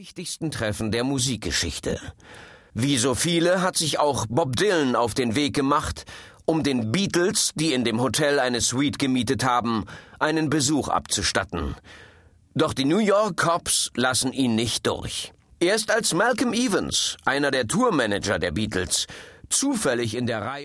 wichtigsten Treffen der Musikgeschichte. Wie so viele hat sich auch Bob Dylan auf den Weg gemacht, um den Beatles, die in dem Hotel eine Suite gemietet haben, einen Besuch abzustatten. Doch die New York Cops lassen ihn nicht durch. Erst als Malcolm Evans, einer der Tourmanager der Beatles, zufällig in der Reihe